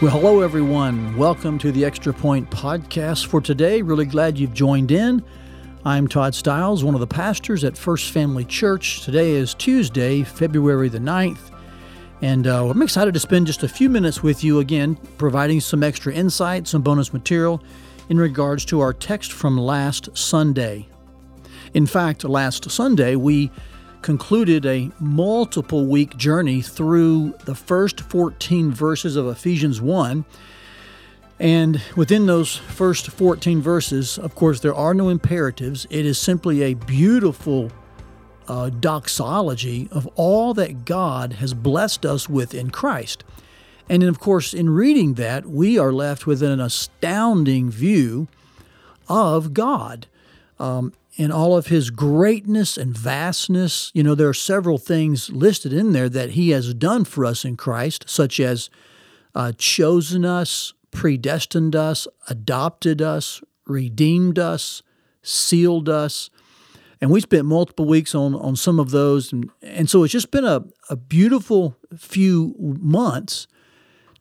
Well, hello, everyone. Welcome to the Extra Point podcast for today. Really glad you've joined in. I'm Todd Stiles, one of the pastors at First Family Church. Today is Tuesday, February the 9th, and uh, I'm excited to spend just a few minutes with you again, providing some extra insight, some bonus material in regards to our text from last Sunday. In fact, last Sunday, we concluded a multiple week journey through the first 14 verses of Ephesians 1. And within those first 14 verses, of course, there are no imperatives. It is simply a beautiful uh, doxology of all that God has blessed us with in Christ. And then, of course, in reading that, we are left with an astounding view of God. Um, in all of his greatness and vastness. You know, there are several things listed in there that he has done for us in Christ, such as uh, chosen us, predestined us, adopted us, redeemed us, sealed us. And we spent multiple weeks on, on some of those. And, and so it's just been a, a beautiful few months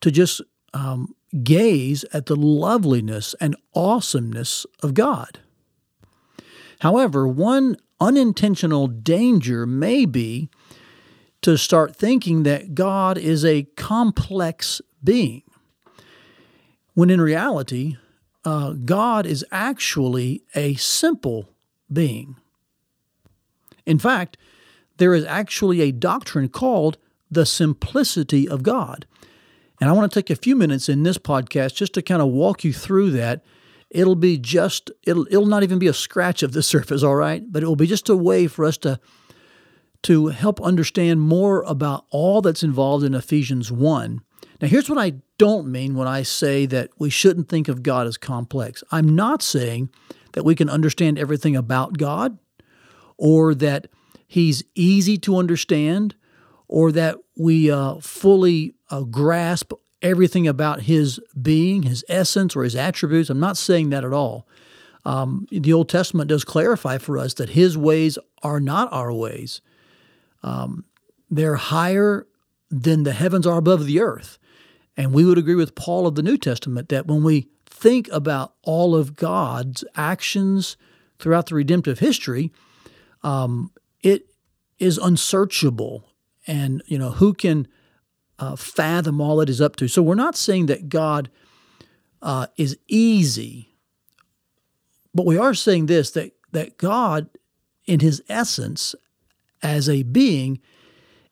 to just um, gaze at the loveliness and awesomeness of God. However, one unintentional danger may be to start thinking that God is a complex being, when in reality, uh, God is actually a simple being. In fact, there is actually a doctrine called the simplicity of God. And I want to take a few minutes in this podcast just to kind of walk you through that it'll be just it'll it'll not even be a scratch of the surface, all right? But it will be just a way for us to to help understand more about all that's involved in Ephesians 1. Now, here's what I don't mean when I say that we shouldn't think of God as complex. I'm not saying that we can understand everything about God or that He's easy to understand or that we uh, fully uh, grasp everything about his being, his essence, or his attributes. I'm not saying that at all. Um, the Old Testament does clarify for us that his ways are not our ways. Um, they're higher than the heavens are above the earth. And we would agree with Paul of the New Testament that when we think about all of God's actions throughout the redemptive history, um, it is unsearchable. And, you know, who can uh, fathom all it is up to. So we're not saying that God uh, is easy, but we are saying this that, that God, in his essence, as a being,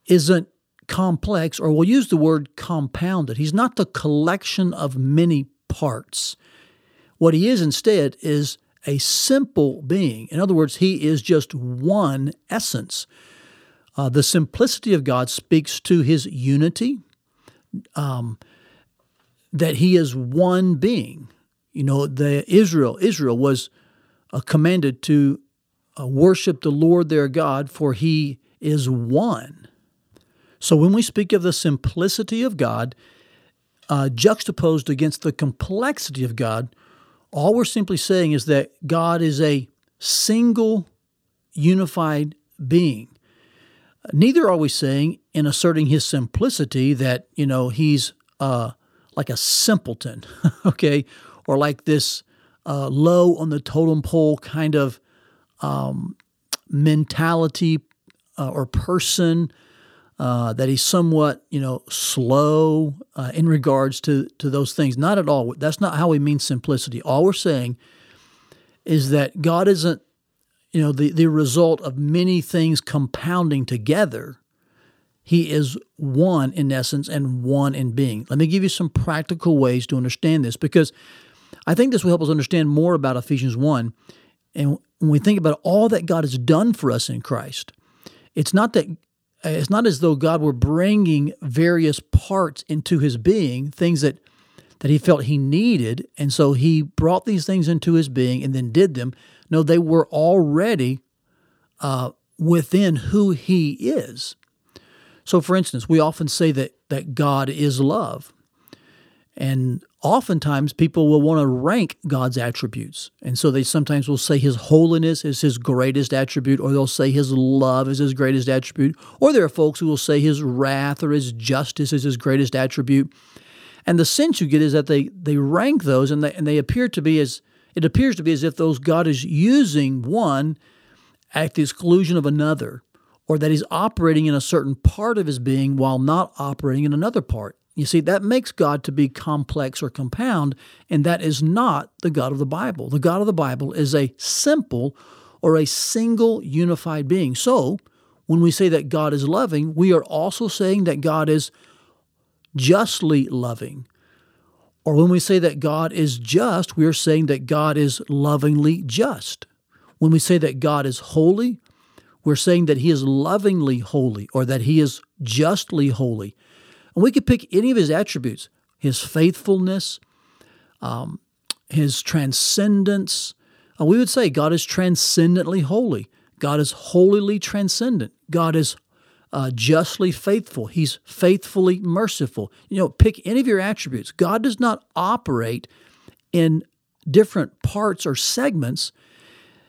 isn't complex, or we'll use the word compounded. He's not the collection of many parts. What he is instead is a simple being. In other words, he is just one essence. Uh, the simplicity of God speaks to his unity, um, that he is one being. You know, the Israel Israel was uh, commanded to uh, worship the Lord their God, for he is one. So when we speak of the simplicity of God, uh, juxtaposed against the complexity of God, all we're simply saying is that God is a single, unified being. Neither are we saying in asserting his simplicity that, you know, he's uh, like a simpleton, okay, or like this uh, low on the totem pole kind of um, mentality uh, or person. Uh, that he's somewhat, you know, slow uh, in regards to to those things. Not at all. That's not how we mean simplicity. All we're saying is that God isn't you know, the, the result of many things compounding together. He is one in essence and one in being. Let me give you some practical ways to understand this because I think this will help us understand more about Ephesians 1. And when we think about all that God has done for us in Christ, it's not that it's not as though God were bringing various parts into his being, things that that he felt he needed, and so he brought these things into his being and then did them. No, they were already uh, within who He is. So, for instance, we often say that, that God is love. And oftentimes people will want to rank God's attributes. And so they sometimes will say His holiness is His greatest attribute, or they'll say His love is His greatest attribute. Or there are folks who will say His wrath or His justice is His greatest attribute. And the sense you get is that they, they rank those and they, and they appear to be as, it appears to be as if those God is using one at the exclusion of another, or that he's operating in a certain part of his being while not operating in another part. You see, that makes God to be complex or compound, and that is not the God of the Bible. The God of the Bible is a simple or a single unified being. So, when we say that God is loving, we are also saying that God is justly loving. Or when we say that God is just, we are saying that God is lovingly just. When we say that God is holy, we're saying that He is lovingly holy or that He is justly holy. And we could pick any of His attributes His faithfulness, um, His transcendence. Uh, we would say God is transcendently holy. God is holily transcendent. God is uh, justly faithful. He's faithfully merciful. You know, pick any of your attributes. God does not operate in different parts or segments.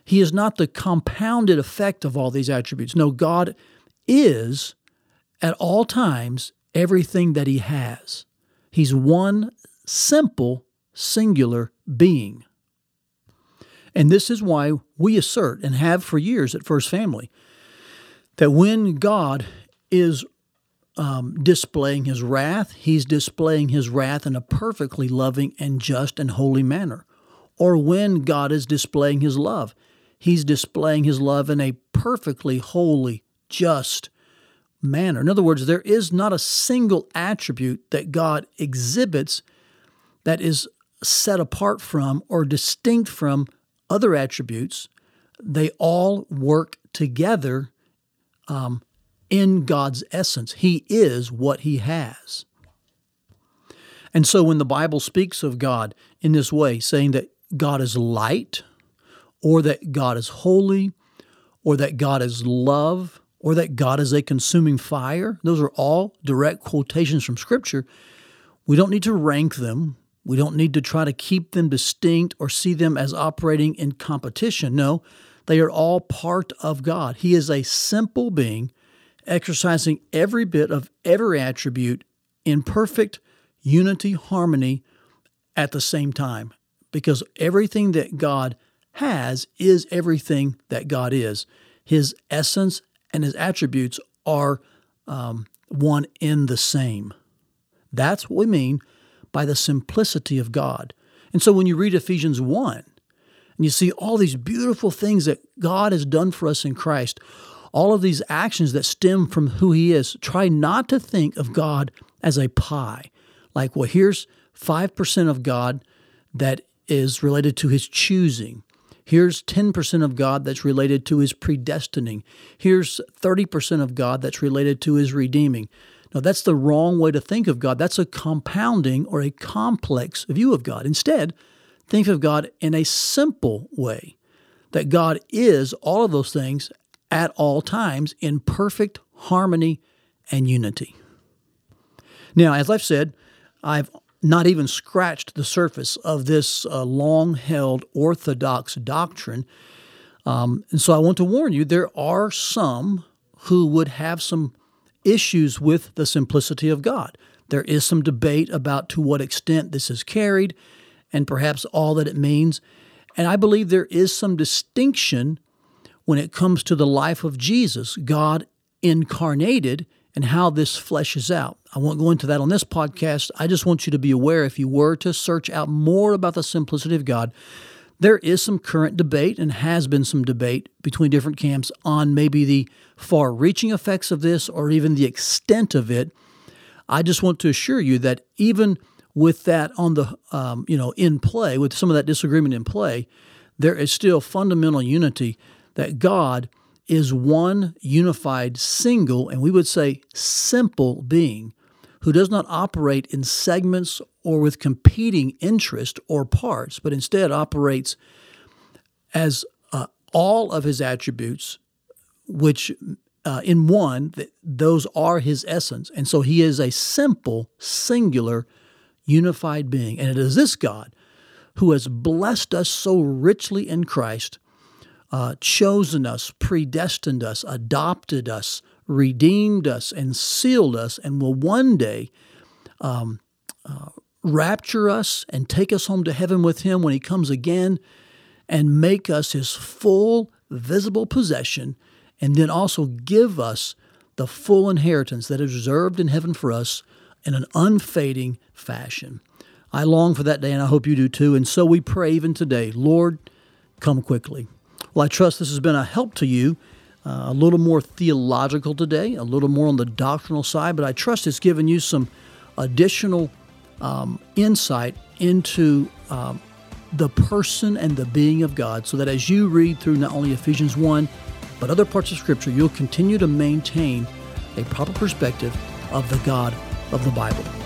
He is not the compounded effect of all these attributes. No, God is at all times everything that He has. He's one simple, singular being. And this is why we assert and have for years at First Family that when God is um, displaying his wrath, he's displaying his wrath in a perfectly loving and just and holy manner. Or when God is displaying his love, he's displaying his love in a perfectly holy, just manner. In other words, there is not a single attribute that God exhibits that is set apart from or distinct from other attributes. They all work together um, in God's essence. He is what He has. And so when the Bible speaks of God in this way, saying that God is light, or that God is holy, or that God is love, or that God is a consuming fire, those are all direct quotations from Scripture. We don't need to rank them. We don't need to try to keep them distinct or see them as operating in competition. No, they are all part of God. He is a simple being exercising every bit of every attribute in perfect unity, harmony at the same time. Because everything that God has is everything that God is. His essence and his attributes are um, one in the same. That's what we mean by the simplicity of God. And so when you read Ephesians 1, and you see all these beautiful things that God has done for us in Christ, all of these actions that stem from who He is. Try not to think of God as a pie. Like, well, here's 5% of God that is related to His choosing. Here's 10% of God that's related to His predestining. Here's 30% of God that's related to His redeeming. Now, that's the wrong way to think of God. That's a compounding or a complex view of God. Instead, think of God in a simple way that God is all of those things at all times in perfect harmony and unity. Now, as I've said, I've not even scratched the surface of this uh, long held orthodox doctrine. Um, and so I want to warn you there are some who would have some issues with the simplicity of God. There is some debate about to what extent this is carried and perhaps all that it means. And I believe there is some distinction when it comes to the life of Jesus, God incarnated, and how this fleshes out. I won't go into that on this podcast. I just want you to be aware if you were to search out more about the simplicity of God, there is some current debate and has been some debate between different camps on maybe the far reaching effects of this or even the extent of it. I just want to assure you that even with that on the um, you know in play, with some of that disagreement in play, there is still fundamental unity that God is one unified, single, and we would say simple being who does not operate in segments or with competing interest or parts, but instead operates as uh, all of his attributes, which uh, in one, those are his essence. And so he is a simple, singular unified being. And it is this God who has blessed us so richly in Christ, uh, chosen us, predestined us, adopted us, redeemed us, and sealed us, and will one day um, uh, rapture us and take us home to heaven with Him when He comes again and make us His full, visible possession, and then also give us the full inheritance that is reserved in heaven for us in an unfading fashion. I long for that day, and I hope you do too. And so we pray even today, Lord, come quickly. Well, I trust this has been a help to you. Uh, a little more theological today, a little more on the doctrinal side, but I trust it's given you some additional um, insight into um, the person and the being of God so that as you read through not only Ephesians 1, but other parts of Scripture, you'll continue to maintain a proper perspective of the God of the Bible.